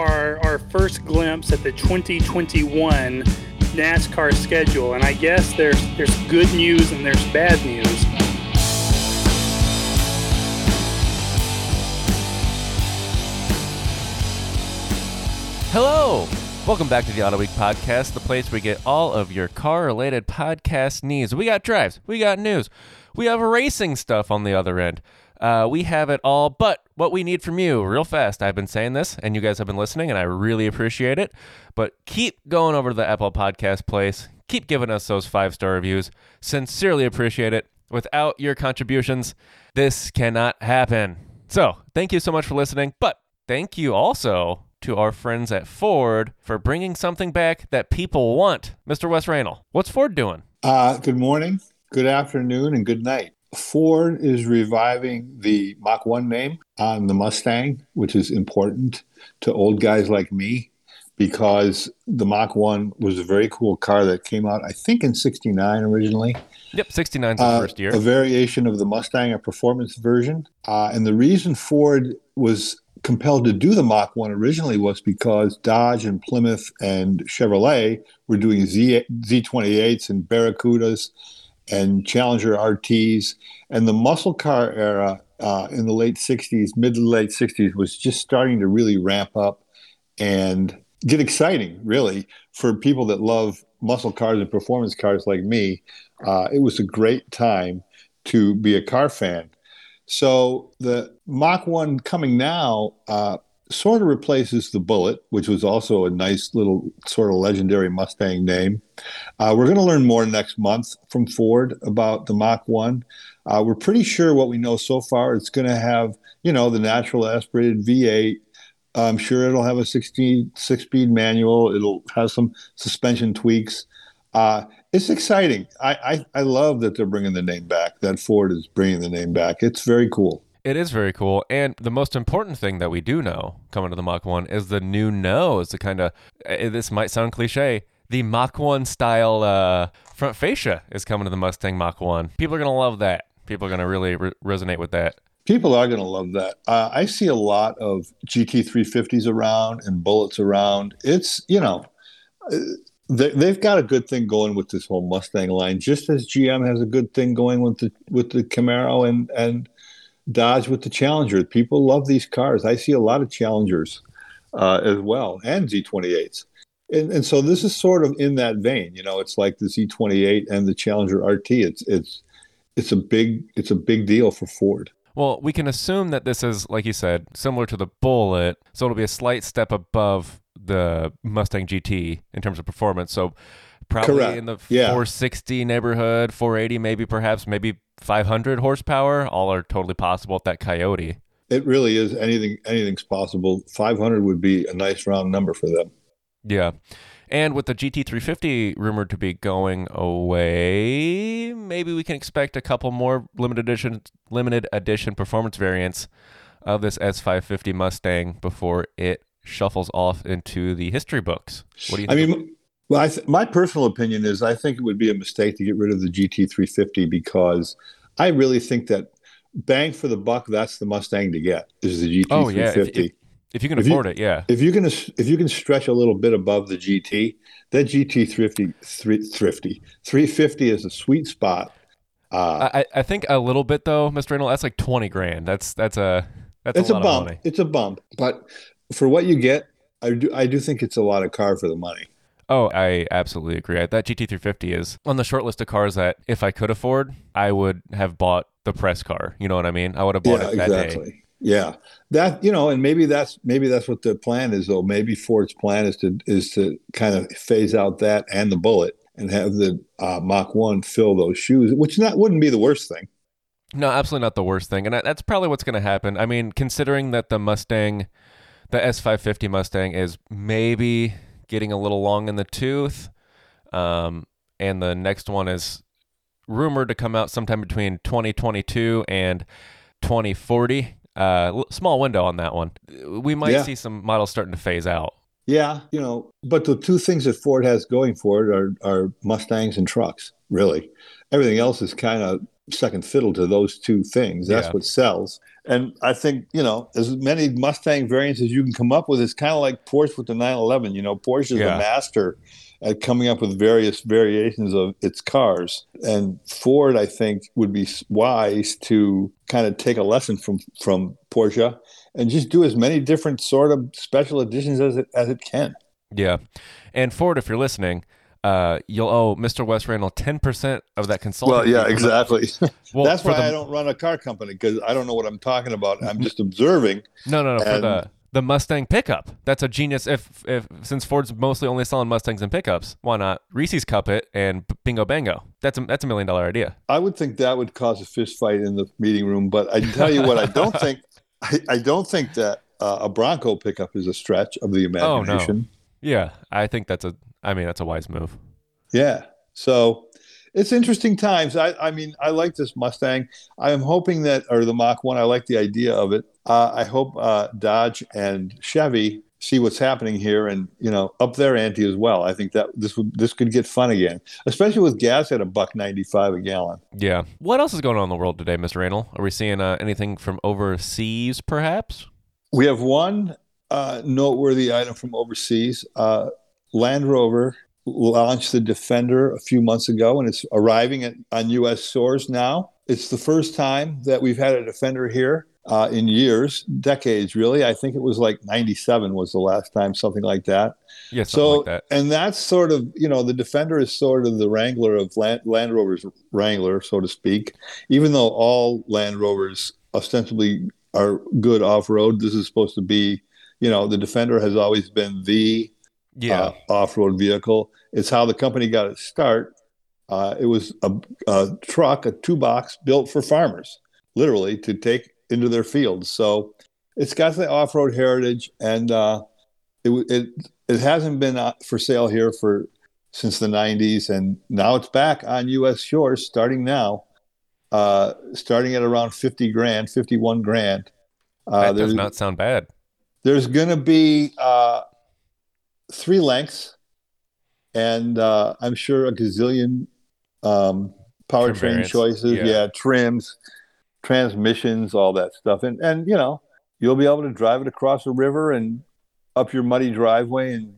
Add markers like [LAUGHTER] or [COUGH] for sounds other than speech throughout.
our, our first glimpse at the 2021 NASCAR schedule, and I guess there's there's good news and there's bad news. Hello! Welcome back to the Autoweek podcast, the place where we get all of your car related podcast needs. We got drives, we got news, we have racing stuff on the other end. Uh, we have it all, but what we need from you, real fast. I've been saying this, and you guys have been listening, and I really appreciate it. But keep going over to the Apple Podcast place. Keep giving us those five star reviews. Sincerely appreciate it. Without your contributions, this cannot happen. So, thank you so much for listening. But thank you also to our friends at Ford for bringing something back that people want. Mr. Wes Raynal, what's Ford doing? Uh, good morning, good afternoon, and good night. Ford is reviving the Mach 1 name on the Mustang, which is important to old guys like me because the Mach 1 was a very cool car that came out, I think, in 69 originally. Yep, 69 the uh, first year. A variation of the Mustang, a performance version. Uh, and the reason Ford was compelled to do the Mach 1 originally was because Dodge and Plymouth and Chevrolet were doing Z, Z28s and Barracudas and Challenger RTs. And the muscle car era uh, in the late 60s, mid to late 60s, was just starting to really ramp up and get exciting, really, for people that love muscle cars and performance cars like me. Uh, it was a great time to be a car fan. So the Mach 1 coming now uh, sort of replaces the Bullitt, which was also a nice little sort of legendary Mustang name. Uh, we're going to learn more next month from Ford about the Mach 1. Uh, we're pretty sure what we know so far. It's going to have, you know, the natural aspirated V8. I'm sure it'll have a 16 six speed manual. It'll have some suspension tweaks. Uh, it's exciting. I, I, I love that they're bringing the name back. That Ford is bringing the name back. It's very cool. It is very cool. And the most important thing that we do know coming to the Mach 1 is the new nose. The kind of, eh, this might sound cliche, the Mach 1 style uh, front fascia is coming to the Mustang Mach 1. People are going to love that. People are going to really re- resonate with that. People are going to love that. Uh, I see a lot of GT350s around and Bullitts around. It's, you know, uh, they, have got a good thing going with this whole Mustang line, just as GM has a good thing going with the with the Camaro and and Dodge with the Challenger. People love these cars. I see a lot of Challengers uh, as well, and Z28s. And, and so this is sort of in that vein. You know, it's like the Z28 and the Challenger RT. It's it's it's a big it's a big deal for Ford. Well, we can assume that this is, like you said, similar to the Bullitt, so it'll be a slight step above the Mustang GT in terms of performance. So probably Correct. in the yeah. 460 neighborhood, 480 maybe, perhaps maybe 500 horsepower. All are totally possible at that Coyote. It really is anything. Anything's possible. 500 would be a nice round number for them. Yeah. And with the GT350 rumored to be going away, maybe we can expect a couple more limited edition limited edition performance variants of this S550 Mustang before it shuffles off into the history books. What do you think? I mean, well, th- my personal opinion is I think it would be a mistake to get rid of the GT350 because I really think that bang for the buck, that's the Mustang to get is the GT350. Oh yeah, if, if, if you can if afford you, it, yeah. If you can, if you can stretch a little bit above the GT, that GT thrifty, three, thrifty, 350 is a sweet spot. Uh, I, I think a little bit though, Mr. Raynal, that's like 20 grand. That's that's a that's it's a, a bump. It's a bump, but for what you get, I do I do think it's a lot of car for the money. Oh, I absolutely agree. That GT350 is on the short list of cars that if I could afford, I would have bought the press car. You know what I mean? I would have bought yeah, it that exactly. day. Yeah, that you know, and maybe that's maybe that's what the plan is. Though maybe Ford's plan is to is to kind of phase out that and the Bullitt and have the uh, Mach One fill those shoes, which not wouldn't be the worst thing. No, absolutely not the worst thing, and that's probably what's going to happen. I mean, considering that the Mustang, the S550 Mustang, is maybe getting a little long in the tooth. Um, and the next one is rumored to come out sometime between 2022 and 2040. Uh, small window on that one. We might yeah. see some models starting to phase out. Yeah, you know, but the two things that Ford has going for it are, are Mustangs and trucks, really. Everything else is kind of second fiddle to those two things. That's Yeah. what sells. And I think, you know, as many Mustang variants as you can come up with, it's kind of like Porsche with the 911. You know, Porsche is Yeah. a master at coming up with various variations of its cars. And Ford, I think, would be wise to kind of take a lesson from from Porsche and just do as many different sort of special editions as it as it can. Yeah. And Ford, if you're listening, uh, you'll owe Mr. Wes Raynal 10% of that consulting. Well, yeah, exactly. [LAUGHS] Well, That's why the- I don't run a car company because I don't know what I'm talking about. I'm just observing. No, no, no. For the the Mustang pickup, that's a genius. If if since Ford's mostly only selling Mustangs and pickups, why not Reese's Cup it and Bingo Bango? That's a that's a million dollar idea. I would think that would cause a fist fight in the meeting room. But I can tell you what I don't think. [LAUGHS] I, I don't think that uh, a Bronco pickup is a stretch of the imagination. Oh, no. imagination. Yeah, I think that's a. I mean, that's a wise move. Yeah. So it's interesting times. I, I mean, I like this Mustang. I am hoping that, or the Mach 1, I like the idea of it. Uh, I hope uh, Dodge and Chevy see what's happening here and, you know, up their ante as well. I think that this would this could get fun again, especially with gas at a buck 95 a gallon. Yeah. What else is going on in the world today, Mr. Raynal? Are we seeing uh, anything from overseas, perhaps? We have one uh, noteworthy item from overseas. Uh, Land Rover launched the Defender a few months ago, and it's arriving at, on U.S. stores now. It's the first time that we've had a Defender here uh, in years, decades, really. I think it was like '97 was the last time something like that. Yeah, So, like that. and that's sort of, you know, the Defender is sort of the Wrangler of Land, Land Rover's Wrangler, so to speak. Even though all Land Rovers ostensibly are good off road, this is supposed to be, you know, the Defender has always been the Yeah. uh, off road vehicle. It's how the company got its start. Uh, it was a, a truck, a two box built for farmers, literally to take into their fields. So it's got the off road heritage, and uh, it it it hasn't been uh, for sale here for since the 90s, and now it's back on U.S. shores starting now, uh, starting at around 50 grand, 51 grand. Uh, that does not sound bad. there's going to be uh, three lengths, and uh, I'm sure a gazillion um, powertrain choices. yeah. Yeah. trims, transmissions, all that stuff, and and you know you'll be able to drive it across a river and up your muddy driveway and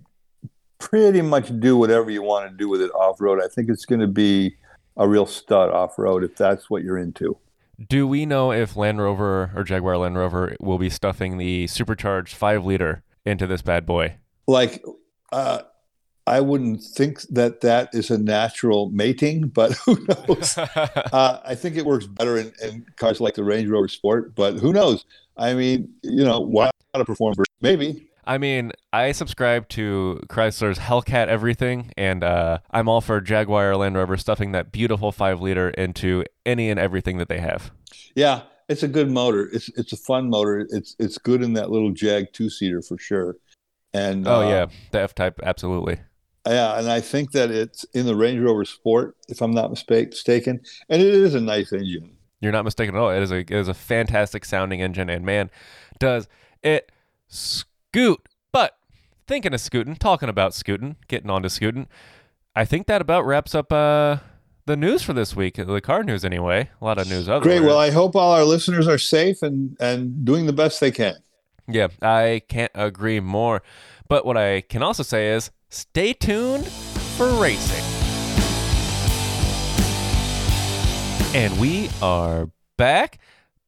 pretty much do whatever you want to do with it off road. I think it's going to be a real stud off road if that's what you're into. Do we know if Land Rover or Jaguar Land Rover will be stuffing the supercharged five liter into this bad boy? like uh, I wouldn't think that that is a natural mating, but [LAUGHS] who knows? [LAUGHS] uh, I think it works better in, in cars like the Range Rover Sport, but who knows? I mean, you know, why not a performer? Maybe. I mean, I subscribe to Chrysler's Hellcat everything, and uh, I'm all for Jaguar Land Rover stuffing that beautiful five liter into any and everything that they have. Yeah, it's a good motor. It's it's a fun motor. It's it's good in that little Jag two seater for sure. And Oh uh, yeah, the F Type, absolutely. yeah, and I think that it's in the Range Rover Sport, if I'm not mistaken, and it is a nice engine. You're not mistaken at all. It is a it is a fantastic sounding engine, and man, does it scoot. But thinking of scooting, talking about scooting, getting on to scooting, I think that about wraps up uh, the news for this week. The car news, anyway. A lot of news. Other Great. Well, I hope all our listeners are safe and and doing the best they can. Yeah, I can't agree more. But what I can also say is stay tuned for racing. And we are back.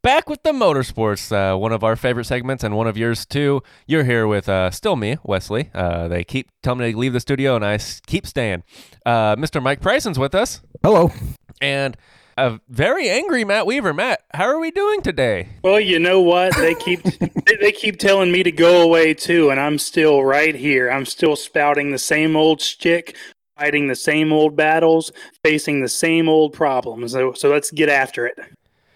Back with the motorsports, uh, one of our favorite segments and one of yours too. You're here with uh, still me, Wesley. Uh, they keep telling me to leave the studio, and I s- keep staying. Uh, Mr. Mike Pryson's with us, Hello. and a very angry Matt Weaver. Matt, how are we doing today? Well, you know what? They keep [LAUGHS] they, they keep telling me to go away too, and I'm still right here. I'm still spouting the same old shtick, fighting the same old battles, facing the same old problems. So, so let's get after it.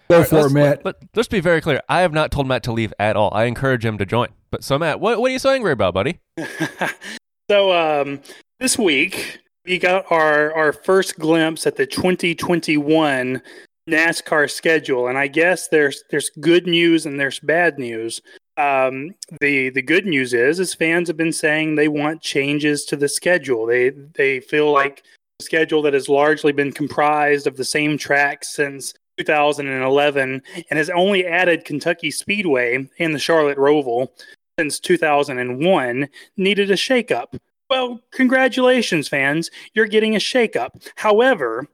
Go for it, let's, Matt. But let's be very clear. I have not told Matt to leave at all. I encourage him to join. But so Matt, what what are you so angry about, buddy? [LAUGHS] so um, this week we got our our first glimpse at the 2021 NASCAR schedule, and I guess there's there's good news and there's bad news. Um, the the good news is is fans have been saying they want changes to the schedule. They they feel like the schedule that has largely been comprised of the same tracks since 2011 and has only added Kentucky Speedway and the Charlotte Roval since 2001, needed a shakeup. Well, congratulations, fans. You're getting a shakeup. However,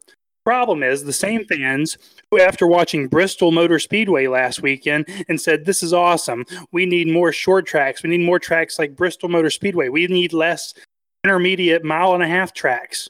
problem is the same fans who, after watching Bristol Motor Speedway last weekend and said, This is awesome. We need more short tracks. We need more tracks like Bristol Motor Speedway. We need less intermediate mile and a half tracks.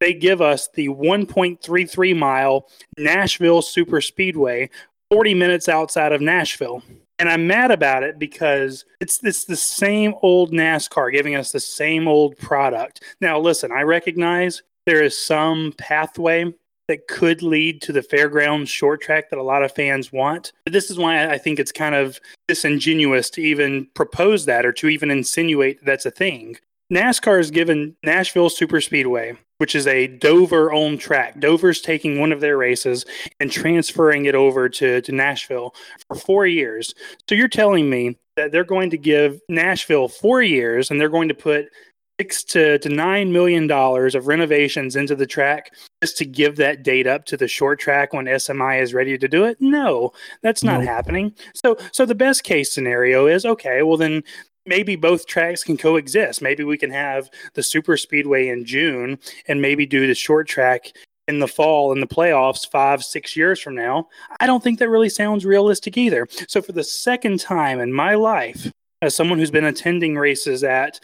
They give us the 1.33 mile Nashville Superspeedway, 40 minutes outside of Nashville. And I'm mad about it because it's it's the same old NASCAR giving us the same old product. Now listen, I recognize there is some pathway that could lead to the fairgrounds short track that a lot of fans want. But this is why I think it's kind of disingenuous to even propose that or to even insinuate that's a thing. NASCAR has given Nashville Superspeedway, which is a Dover owned track. Dover's taking one of their races and transferring it over to, to Nashville for four years. So you're telling me that they're going to give Nashville four years and they're going to put six to, to nine million dollars of renovations into the track just to give that date up to the short track when SMI is ready to do it? No, that's not happening. So so the best case scenario is okay, well then maybe both tracks can coexist. Maybe we can have the super speedway in June and maybe do the short track in the fall in the playoffs five, six years from now. I don't think that really sounds realistic either. So, for the second time in my life, as someone who's been attending races at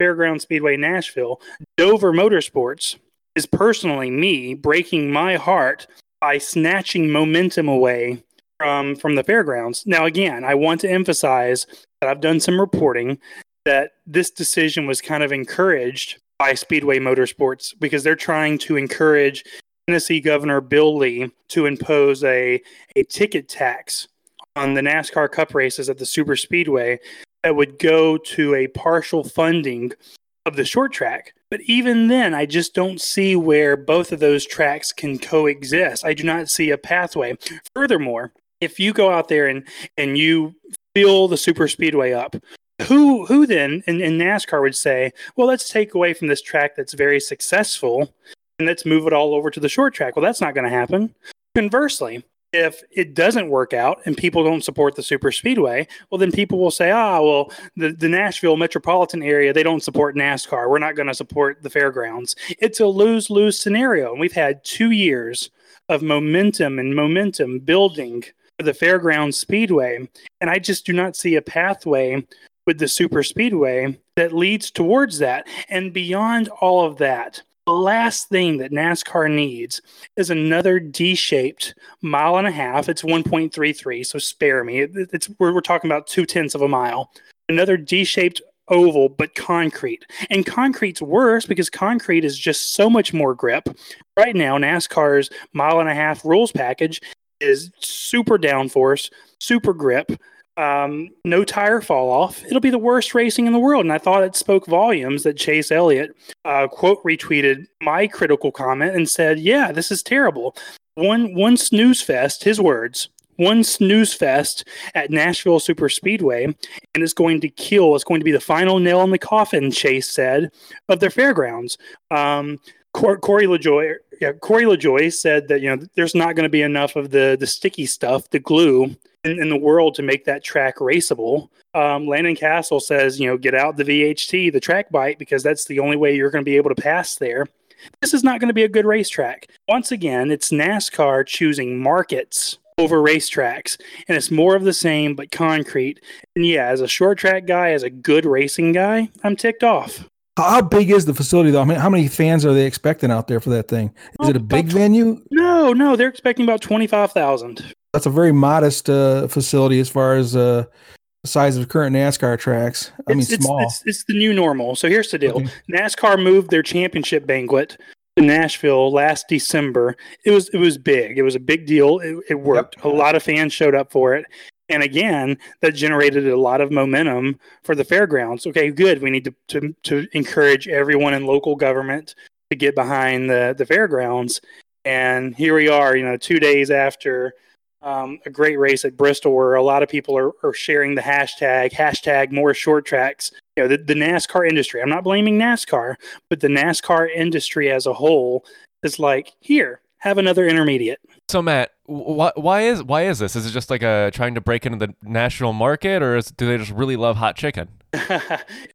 Fairground Speedway Nashville, Dover Motorsports is personally me breaking my heart by snatching momentum away from from the fairgrounds. Now again, I want to emphasize that I've done some reporting that this decision was kind of encouraged by Speedway Motorsports because they're trying to encourage Tennessee Governor Bill Lee to impose a a ticket tax on the NASCAR Cup races at the Super Speedway that would go to a partial funding of the short track. But even then, I just don't see where both of those tracks can coexist. I do not see a pathway. Furthermore, if you go out there and and you fill the super speedway up, who who then in, in NASCAR would say, well, let's take away from this track that's very successful and let's move it all over to the short track. Well, that's not going to happen. Conversely, if it doesn't work out and people don't support the super speedway well then people will say ah well the, the nashville metropolitan area they don't support nascar we're not going to support the fairgrounds it's a lose-lose scenario and we've had two years of momentum and momentum building the fairgrounds speedway and i just do not see a pathway with the super speedway that leads towards that and beyond all of that the last thing that NASCAR needs is another D-shaped mile and a half. It's 1.33, so spare me. It, it's we're, we're talking about two tenths of a mile. Another D-shaped oval, but concrete. And concrete's worse because concrete is just so much more grip. Right now, NASCAR's mile and a half rules package is super downforce, super grip, um, no tire fall off. It'll be the worst racing in the world. And I thought it spoke volumes that Chase Elliott uh, quote retweeted my critical comment and said, "Yeah, this is terrible." One one snooze fest, his words. One snooze fest at Nashville Superspeedway, and it's going to kill. It's going to be the final nail in the coffin. Chase said of their fairgrounds. Um, Corey LaJoie, yeah, Corey LaJoie said that you know there's not going to be enough of the the sticky stuff, the glue in, in the world to make that track raceable. Um, Landon Cassill says, you know, get out the VHT, the track bite, because that's the only way you're going to be able to pass there. This is not going to be a good racetrack. Once again, it's NASCAR choosing markets over racetracks, and it's more of the same but concrete. And yeah, as a short track guy, as a good racing guy, I'm ticked off. How big is the facility though? I mean, how many fans are they expecting out there for that thing? Is it a big venue? No, no, they're expecting about twenty five thousand that's a very modest uh, facility as far as uh, the size of current NASCAR tracks. I it's, mean, small. It's, it's, the new normal. So here's the deal: okay. NASCAR moved their championship banquet to Nashville last December. It was it was big. It was a big deal. It, it worked. Yep. A lot of fans showed up for it. And again, that generated a lot of momentum for the fairgrounds. Okay, good. We need to, to, to encourage everyone in local government to get behind the, the fairgrounds. And here we are, you know, two days after um, a great race at Bristol where a lot of people are, are sharing the hashtag, hashtag more short tracks. You know, the, the NASCAR industry, I'm not blaming NASCAR, but the NASCAR industry as a whole is like, here, have another intermediate. So Matt, wh- why is why is this? Is it just like a trying to break into the national market, or is, do they just really love hot chicken? [LAUGHS]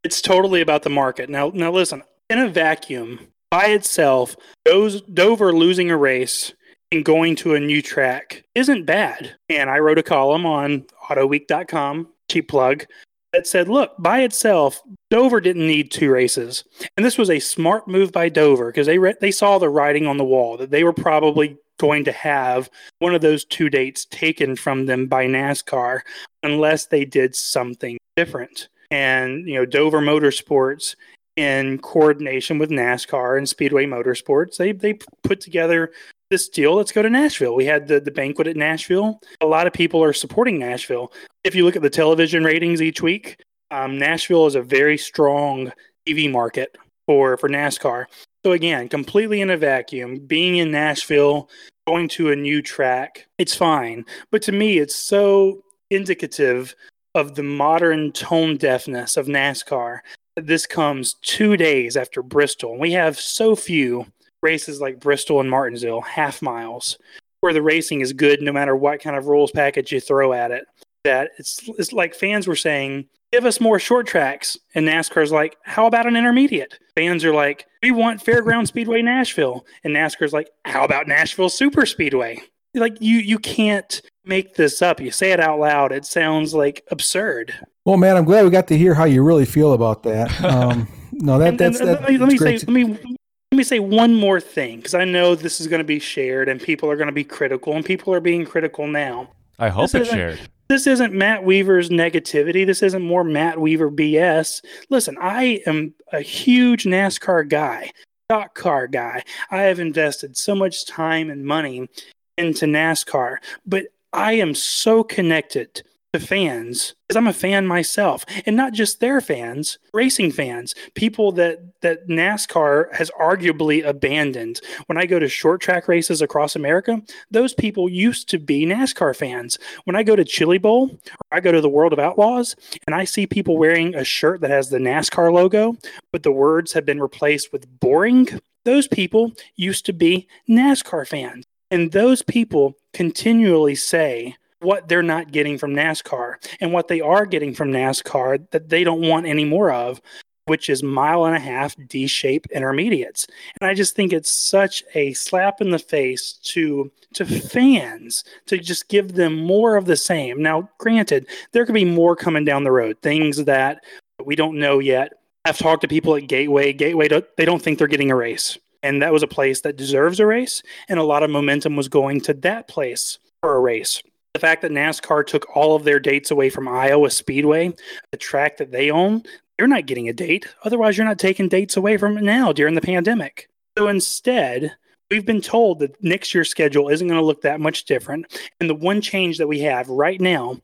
it's totally about the market. Now, now listen. In a vacuum, by itself, those Dover losing a race and going to a new track isn't bad. And I wrote a column on AutoWeek.com, cheap plug, that said, look, by itself, Dover didn't need two races. And this was a smart move by Dover because they re- they saw the writing on the wall that they were probably going to have one of those two dates taken from them by NASCAR unless they did something different. And, you know, Dover Motorsports in coordination with NASCAR and Speedway Motorsports, they they put together this deal. Let's go to Nashville. We had the, the banquet at Nashville. A lot of people are supporting Nashville. If you look at the television ratings each week, um, Nashville is a very strong TV market for, for NASCAR. So, again, completely in a vacuum, being in Nashville, going to a new track, it's fine. But to me, it's so indicative of the modern tone deafness of NASCAR. This comes two days after Bristol. We have so few races like Bristol and Martinsville, half miles, where the racing is good no matter what kind of rules package you throw at it. That it's it's like fans were saying, give us more short tracks. And NASCAR's like, how about an intermediate? Fans are like, we want Fairground Speedway Nashville. And NASCAR's like, how about Nashville Superspeedway? Like you you can't make this up. You say it out loud, it sounds like absurd. Well, man, I'm glad we got to hear how you really feel about that. [LAUGHS] Um, no, that, And- that's, and that, let me, let me say great. let me let me say one more thing because I know this is going to be shared and people are going to be critical and people are being critical now. I hope This it's shared. This isn't Matt Weaver's negativity. This isn't more Matt Weaver BS. Listen, I am a huge NASCAR guy, stock car guy. I have invested so much time and money into NASCAR, but I am so connected to fans because I'm a fan myself, and not just their fans, racing fans, people that that NASCAR has arguably abandoned. When I go to short track races across America, those people used to be NASCAR fans. When I go to Chili Bowl or I go to the World of Outlaws and I see people wearing a shirt that has the NASCAR logo, but the words have been replaced with boring, those people used to be NASCAR fans. And those people continually say what they're not getting from NASCAR and what they are getting from NASCAR that they don't want any more of, which is mile and a half D shape intermediates. And I just think it's such a slap in the face to to fans to just give them more of the same. Now, granted, there could be more coming down the road, things that we don't know yet. I've talked to people at Gateway. Gateway, they don't think they're getting a race. And that was a place that deserves a race. And a lot of momentum was going to that place for a race. The fact that NASCAR took all of their dates away from Iowa Speedway, the track that they own, you're not getting a date. Otherwise, you're not taking dates away from it now during the pandemic. So instead, we've been told that next year's schedule isn't going to look that much different. And the one change that we have right now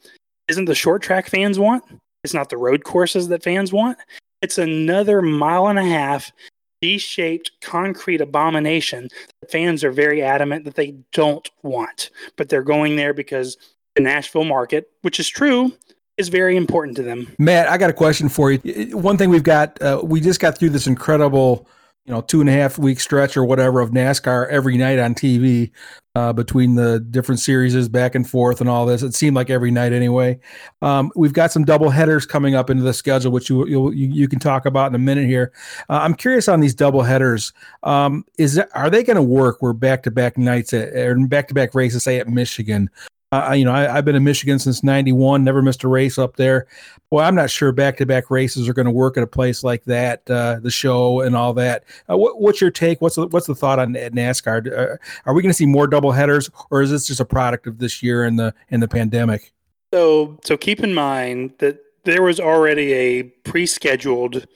isn't the short track fans want, it's not the road courses that fans want. It's another mile and a half D shaped concrete abomination that fans are very adamant that they don't want. But they're going there because the Nashville market, which is true, is very important to them. Matt, I got a question for you. One thing we've got, uh, we just got through this incredible, you know, two and a half week stretch or whatever of NASCAR every night on TV uh, between the different series back and forth and all this. It seemed like every night anyway. Um, we've got some double headers coming up into the schedule, which you you, you can talk about in a minute here. Uh, I'm curious on these double headers. Um, is are they going to work? Where back to back nights at, or back to back races, say at Michigan? Uh, you know, I, I've been in Michigan since '91, never missed a race up there. Boy, I'm not sure back to back races are going to work at a place like that, uh, the show and all that. Uh, what, what's your take? What's the, what's the thought on NASCAR? Uh, are we going to see more double headers, or is this just a product of this year and the and the pandemic? So, so keep in mind that there was already a pre-scheduled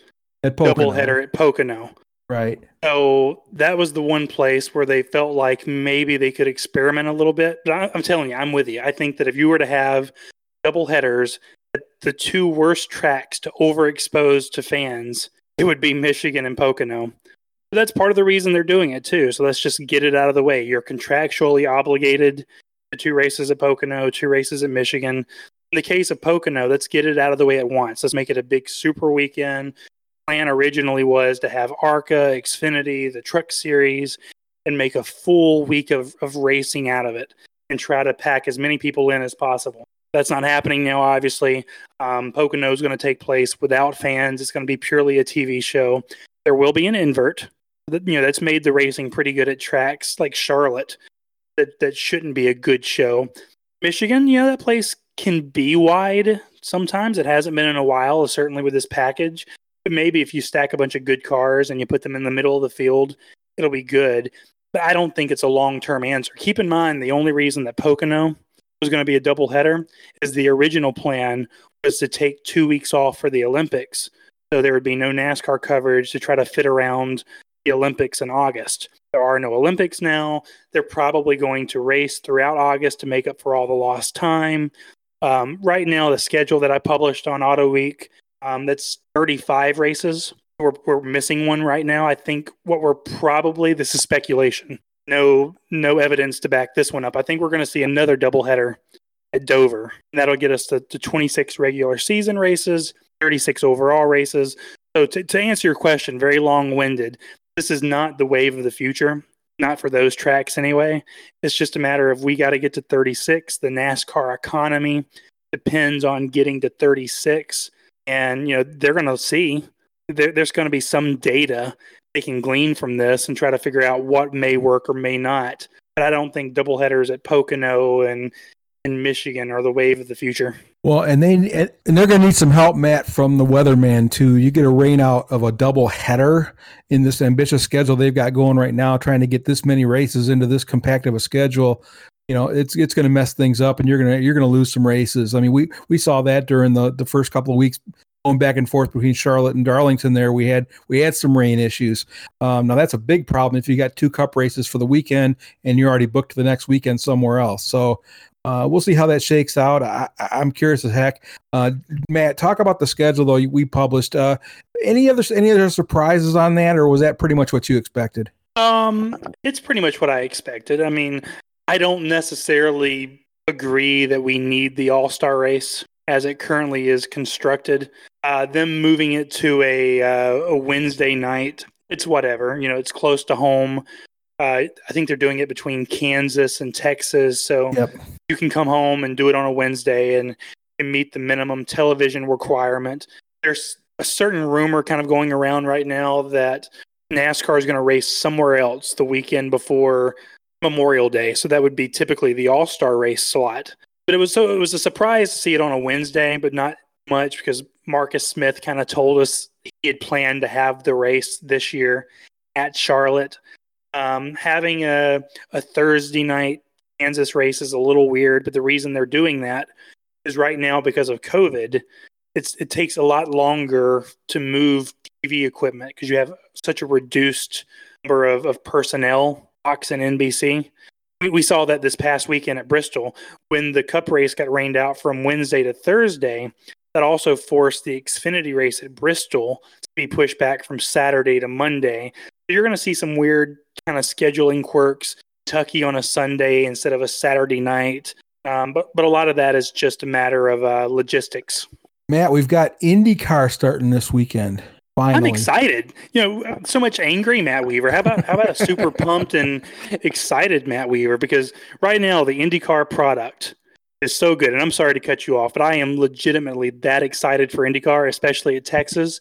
At Pocono, doubleheader at Pocono. Right? So that was the one place where they felt like maybe they could experiment a little bit. But I, I'm telling you, I'm with you. I think that if you were to have double headers, the two worst tracks to overexpose to fans, it would be Michigan and Pocono. But that's part of the reason they're doing it too. So let's just get it out of the way. You're contractually obligated to two races at Pocono, two races at Michigan. In the case of Pocono, let's get it out of the way at once. Let's make it a big super weekend plan originally was to have ARCA, Xfinity, the Truck Series, and make a full week of, of racing out of it and try to pack as many people in as possible. That's not happening now, obviously. Um, Pocono is going to take place without fans. It's going to be purely a TV show. There will be an invert. That, you know, that's made the racing pretty good at tracks like Charlotte. That that shouldn't be a good show. Michigan, you know, that place can be wide sometimes. It hasn't been in a while, certainly with this package. Maybe if you stack a bunch of good cars and you put them in the middle of the field, it'll be good. But I don't think it's a long term answer. Keep in mind the only reason that Pocono was going to be a double header is the original plan was to take two weeks off for the Olympics. So there would be no NASCAR coverage to try to fit around the Olympics in August. There are no Olympics now. They're probably going to race throughout August to make up for all the lost time. Um, right now, the schedule that I published on Autoweek, um, that's 35 races. We're, we're missing one right now. I think what we're probably, this is speculation, no no evidence to back this one up. I think we're going to see another doubleheader at Dover. That'll get us to, to 26 regular season races, 36 overall races. So to, to answer your question, very long winded. This is not the wave of the future. Not for those tracks anyway. It's just a matter of we got to get to 36. The NASCAR economy depends on getting to 36, and you know they're going to see there, there's going to be some data they can glean from this and try to figure out what may work or may not. But I don't think double headers at Pocono and in Michigan are the wave of the future. Well, and they and they're going to need some help, Matt, from the weatherman too. You get a rain out of a double header in this ambitious schedule they've got going right now, trying to get this many races into this compact of a schedule. You know, it's it's going to mess things up, and you're gonna you're gonna lose some races. I mean, we we saw that during the the first couple of weeks going back and forth between Charlotte and Darlington. There, we had we had some rain issues. Um, now that's a big problem if you got two Cup races for the weekend and you're already booked the next weekend somewhere else. So uh, we'll see how that shakes out. I, am curious as heck. Uh, Matt, talk about the schedule though we published. Uh, any other any other surprises on that, or was that pretty much what you expected? Um, it's pretty much what I expected. I mean, I don't necessarily agree that we need the All Star race as it currently is constructed. Uh, them moving it to a uh, a Wednesday night, it's whatever. You know, it's close to home. Uh, I think they're doing it between Kansas and Texas, so yep. you can come home and do it on a Wednesday and, and meet the minimum television requirement. There's a certain rumor kind of going around right now that NASCAR is going to race somewhere else the weekend before Memorial Day, so that would be typically the All Star race slot. But it was so it was a surprise to see it on a Wednesday, but not much because Marcus Smith kind of told us he had planned to have the race this year at Charlotte. Um, having a, a Thursday night Kansas race is a little weird, but the reason they're doing that is right now because of COVID. It's it takes a lot longer to move TV equipment because you have such a reduced number of, of personnel, Fox and NBC. We, saw that this past weekend at Bristol when the Cup race got rained out from Wednesday to Thursday. That also forced the Xfinity race at Bristol to be pushed back from Saturday to Monday. So you're going to see some weird kind of scheduling quirks. Kentucky on a Sunday instead of a Saturday night. Um, but but a lot of that is just a matter of uh, logistics. Matt, we've got IndyCar starting this weekend. Finally. I'm excited. You know, so much angry Matt Weaver. How about how about a super [LAUGHS] pumped and excited Matt Weaver? Because right now the IndyCar product is so good. And I'm sorry to cut you off, but I am legitimately that excited for IndyCar, especially at Texas.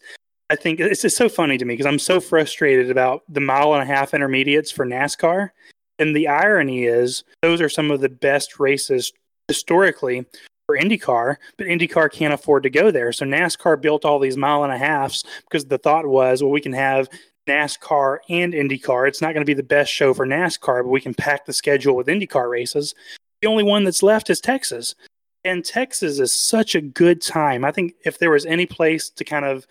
I think it's just so funny to me because I'm so frustrated about the mile and a half intermediates for NASCAR. And the irony is, those are some of the best races historically for IndyCar, but IndyCar can't afford to go there. So NASCAR built all these mile and a halfs because the thought was, well, we can have NASCAR and IndyCar. It's not going to be the best show for NASCAR, but we can pack the schedule with IndyCar races the only one that's left is Texas. And Texas is such a good time. I think if there was any place to kind of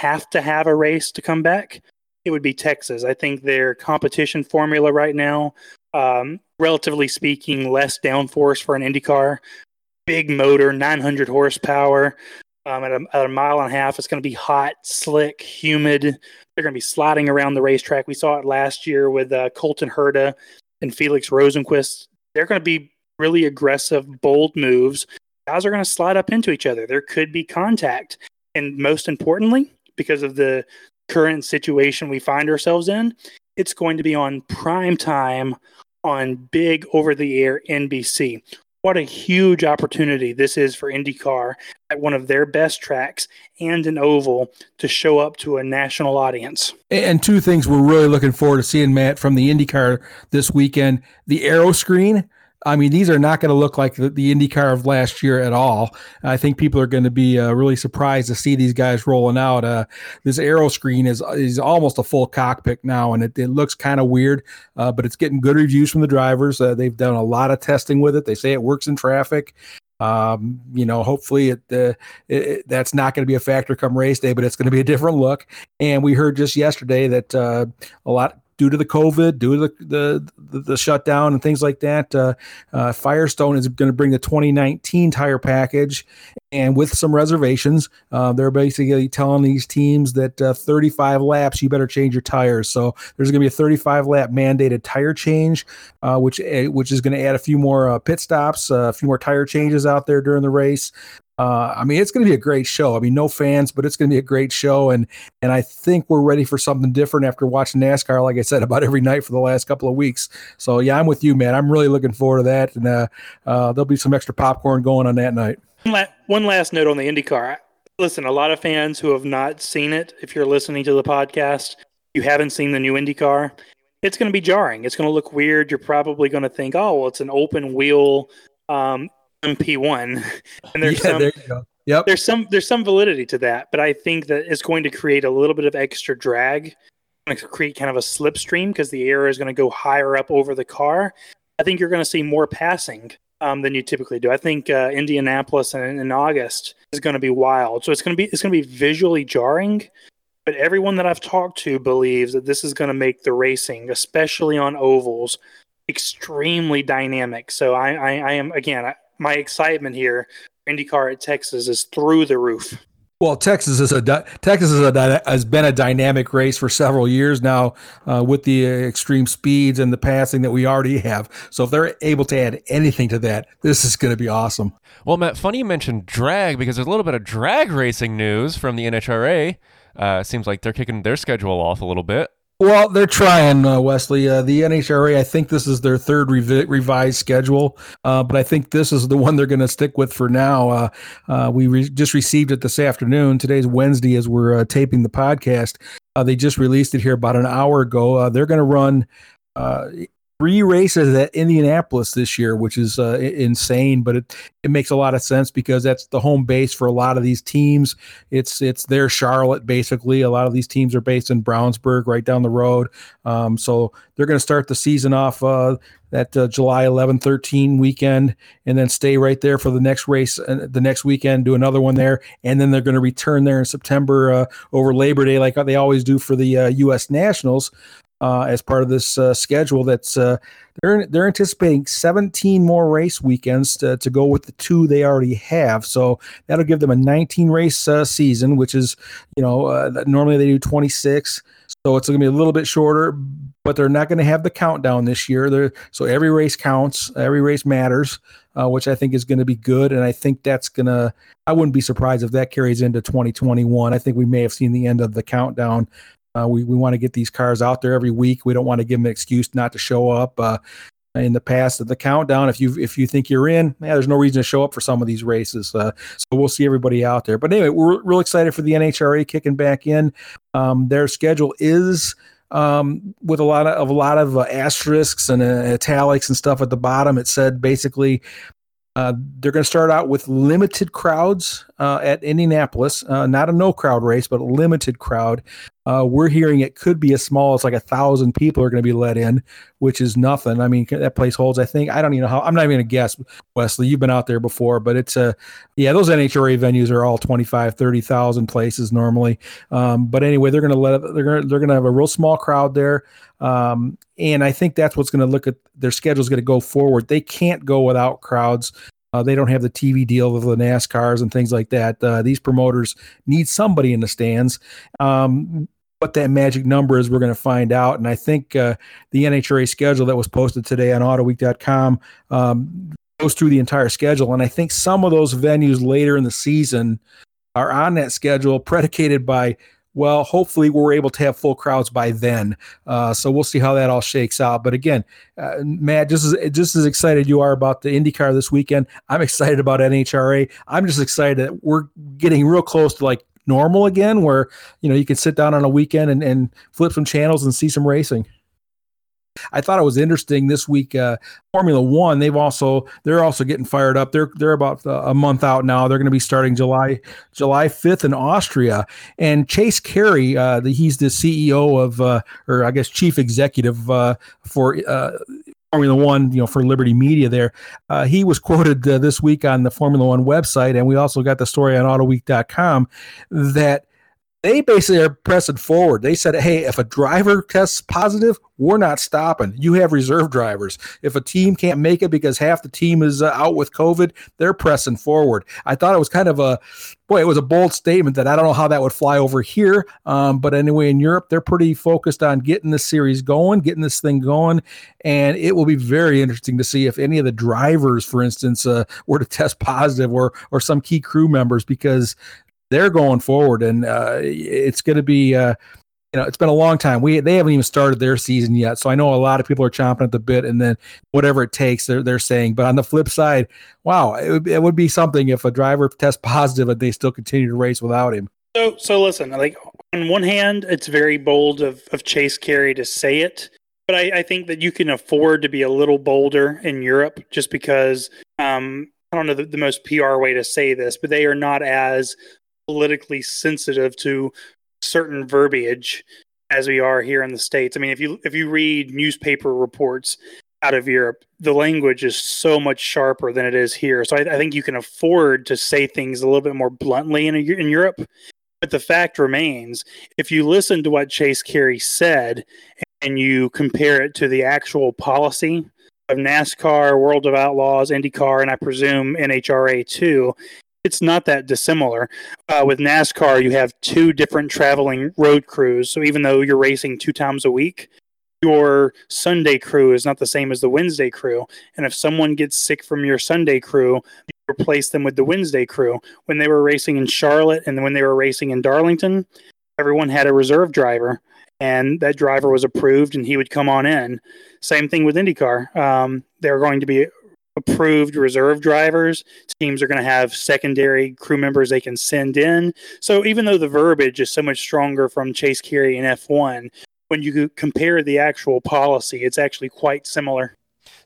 have to have a race to come back, it would be Texas. I think their competition formula right now, um, relatively speaking, less downforce for an IndyCar, big motor, 900 horsepower. Um, at, a, at a mile and a half, it's going to be hot, slick, humid. They're going to be sliding around the racetrack. We saw it last year with uh, Colton Herta and Felix Rosenqvist. They're going to be really aggressive, bold moves, guys are going to slide up into each other. There could be contact. And most importantly, because of the current situation we find ourselves in, it's going to be on prime time on big over the air NBC. What a huge opportunity this is for IndyCar at one of their best tracks and an oval to show up to a national audience. And two things we're really looking forward to seeing, Matt, from the IndyCar this weekend the aero screen I mean, these are not going to look like the, the IndyCar of last year at all. I think people are going to be uh, really surprised to see these guys rolling out. Uh, this aero screen is is almost a full cockpit now, and it, it looks kind of weird, uh, but it's getting good reviews from the drivers. Uh, they've done a lot of testing with it. They say it works in traffic. Um, you know, hopefully it, uh, it that's not going to be a factor come race day, but it's going to be a different look. And we heard just yesterday that uh, a lot due to the COVID, due to the the, the, shutdown and things like that. Uh, uh, Firestone is going to bring the 2019 tire package, and with some reservations, uh, they're basically telling these teams that uh, 35 laps, you better change your tires. So there's going to be a 35 lap mandated tire change, uh, which eh, which is going to add a few more uh, pit stops, a few more tire changes out there during the race. Uh, I mean, it's going to be a great show. I mean, no fans, but it's going to be a great show, and and I think we're ready for something different after watching NASCAR, like I said, [LAUGHS] about every night for the last couple of weeks. So yeah, I'm with you, man. I'm really looking forward to that, and uh, uh, there'll be some extra popcorn going on that night. One last note on the IndyCar. Listen, a lot of fans who have not seen it, if you're listening to the podcast, you haven't seen the new IndyCar. It's going to be jarring. It's going to look weird. You're probably going to think, oh, well, it's an open wheel um, MP1, [LAUGHS] and there's [LAUGHS] yeah, some there yep. there's some there's some validity to that, but I think that it's going to create a little bit of extra drag, create kind of a slipstream because the air is going to go higher up over the car. I think you're going to see more passing um, than you typically do. I think uh, Indianapolis in, in August is going to be wild, so it's going to be it's going to be visually jarring. But everyone that I've talked to believes that this is going to make the racing, especially on ovals, extremely dynamic. So I, I, I am again my excitement here, IndyCar at Texas is through the roof. Well, Texas is a Texas is a, has been a dynamic race for several years now, uh, with the extreme speeds and the passing that we already have. So if they're able to add anything to that, this is going to be awesome. Well, Matt, funny you mentioned drag because there's a little bit of drag racing news from the NHRA. Uh, seems like they're kicking their schedule off a little bit. Well, they're trying, uh, Wesley. Uh, the NHRA, I think this is their third revi- revised schedule, uh, but I think this is the one they're going to stick with for now. Uh, uh, we re- just received it this afternoon. Today's Wednesday as we're uh, taping the podcast. they just released it here about an hour ago. they're going to run three races at Indianapolis this year, which is uh, insane, but it, it makes a lot of sense because that's the home base for a lot of these teams. It's it's their Charlotte basically. A lot of these teams are based in Brownsburg, right down the road. Um, so they're going to start the season off uh, that uh, July 11, 13 weekend, and then stay right there for the next race uh, the next weekend, do another one there, and then they're going to return there in September uh, over Labor Day, like they always do for the U.S. Uh, Nationals uh, as part of this uh, schedule. That's uh, they're they're anticipating 17 more race weekends to, to go with the two they already have. So that'll give them a 19 race uh, season, which is you know uh, normally they do 26. So it's going to be a little bit shorter, but they're not going to have the countdown this year. They're, so every race counts, every race matters, uh, which I think is going to be good. And I think that's going to, I wouldn't be surprised if that carries into 2021. I think we may have seen the end of the countdown uh, we we want to get these cars out there every week. We don't want to give them an excuse not to show up. Uh, in the past, of the countdown, if you if you think you're in, yeah, there's no reason to show up for some of these races. Uh, so we'll see everybody out there. But anyway, we're real excited for the NHRA kicking back in. Um, their schedule is um, with a lot of, of a lot of uh, asterisks and uh, italics and stuff at the bottom. It said basically uh, they're going to start out with limited crowds uh, at Indianapolis, uh, not a no crowd race, but a limited crowd. Uh, we're hearing it could be as small as like a thousand people are going to be let in, which is nothing. I mean, that place holds, I think, I don't even know how, I'm not even going to guess, Wesley. You've been out there before, but it's a, yeah, those NHRA venues are all 25, 30,000 places normally. Um, but anyway, they're going to let, they're going they're going to have a real small crowd there. Um, and I think that's what's going to look at their schedule is going to go forward. They can't go without crowds. Uh, they don't have the TV deal of the NASCARs and things like that. Uh, these promoters need somebody in the stands. Um, what that magic number is, we're going to find out. And I think uh, the NHRA schedule that was posted today on AutoWeek.com um, goes through the entire schedule. And I think some of those venues later in the season are on that schedule predicated by Well, hopefully we're able to have full crowds by then. Uh, so we'll see how that all shakes out. But again, uh, Matt, just as just as excited you are about the IndyCar this weekend, I'm [LAUGHS] excited about NHRA. I'm just excited that we're getting real close to like normal again, where you know you can sit down on a weekend and, and flip some channels and see some racing. I thought it was interesting this week. Uh, Formula One, they've also they're also getting fired up. They're they're about a month out now. They're going to be starting July July fifth in Austria. And Chase Carey, uh, the, he's the CEO of, uh, or I guess chief executive uh, for uh, Formula One, you know, for Liberty Media there. Uh, he was quoted uh, this week on the Formula One website, and we also got the story on AutoWeek.com that they basically are pressing forward. They said, hey, if a driver tests positive, we're not stopping. You have reserve drivers. If a team can't make it because half the team is uh, out with COVID, they're pressing forward. I thought it was kind of a, boy, it was a bold statement that I don't know how that would fly over here. Um, but anyway, in Europe, they're pretty focused on getting this series going, getting this thing going. And it will be very interesting to see if any of the drivers, for instance, uh, were to test positive or, or some key crew members because they're going forward, and uh, it's going to be. Uh, you know, it's been a long time. We they haven't even started their season yet, so I know a lot of people are chomping at the bit, and then whatever it takes, they're they're saying. But on the flip side, wow, it would, it would be something if a driver tests positive and they still continue to race without him. So so listen, like on one hand, it's very bold of of Chase Carey to say it, but I, I think that you can afford to be a little bolder in Europe, just because um, I don't know the, the most PR way to say this, but they are not as politically sensitive to certain verbiage as we are here in the states. I mean, if you if you read newspaper reports out of Europe, the language is so much sharper than it is here. So I, I think you can afford to say things a little bit more bluntly in in Europe. But the fact remains, if you listen to what Chase Carey said and you compare it to the actual policy of NASCAR, World of Outlaws, IndyCar, and I presume NHRA too, it's not that dissimilar. Uh, with NASCAR, you have two different traveling road crews. So even though you're racing two times a week, your Sunday crew is not the same as the Wednesday crew. And if someone gets sick from your Sunday crew, you replace them with the Wednesday crew. When they were racing in Charlotte and when they were racing in Darlington, everyone had a reserve driver. And that driver was approved, and he would come on in. Same thing with IndyCar. Um, they're going to be approved reserve drivers. Teams are going to have secondary crew members they can send in. So even though the verbiage is so much stronger from Chase Carey and F1, when you compare the actual policy, it's actually quite similar.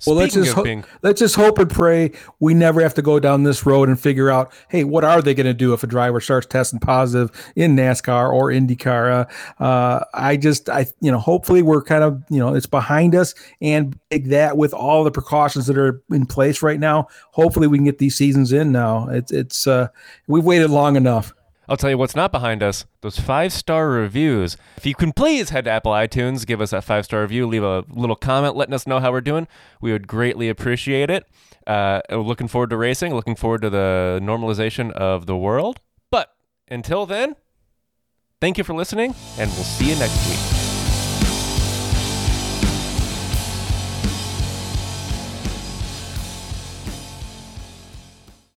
Well, let's just, ho- being... let's just hope and pray we never have to go down this road and figure out, hey, what are they going to do if a driver starts testing positive in NASCAR or IndyCar? Uh, uh, I just, I, you know, hopefully we're kind of, you know, it's behind us and take that with all the precautions that are in place right now. Hopefully we can get these seasons in now. It's, it's, uh, we've waited long enough. I'll tell you what's not behind us those five star reviews. If you can please head to Apple iTunes, give us that five star review, leave a little comment letting us know how we're doing. We would greatly appreciate it. Uh, looking forward to racing, looking forward to the normalization of the world. But until then, thank you for listening, and we'll see you next week.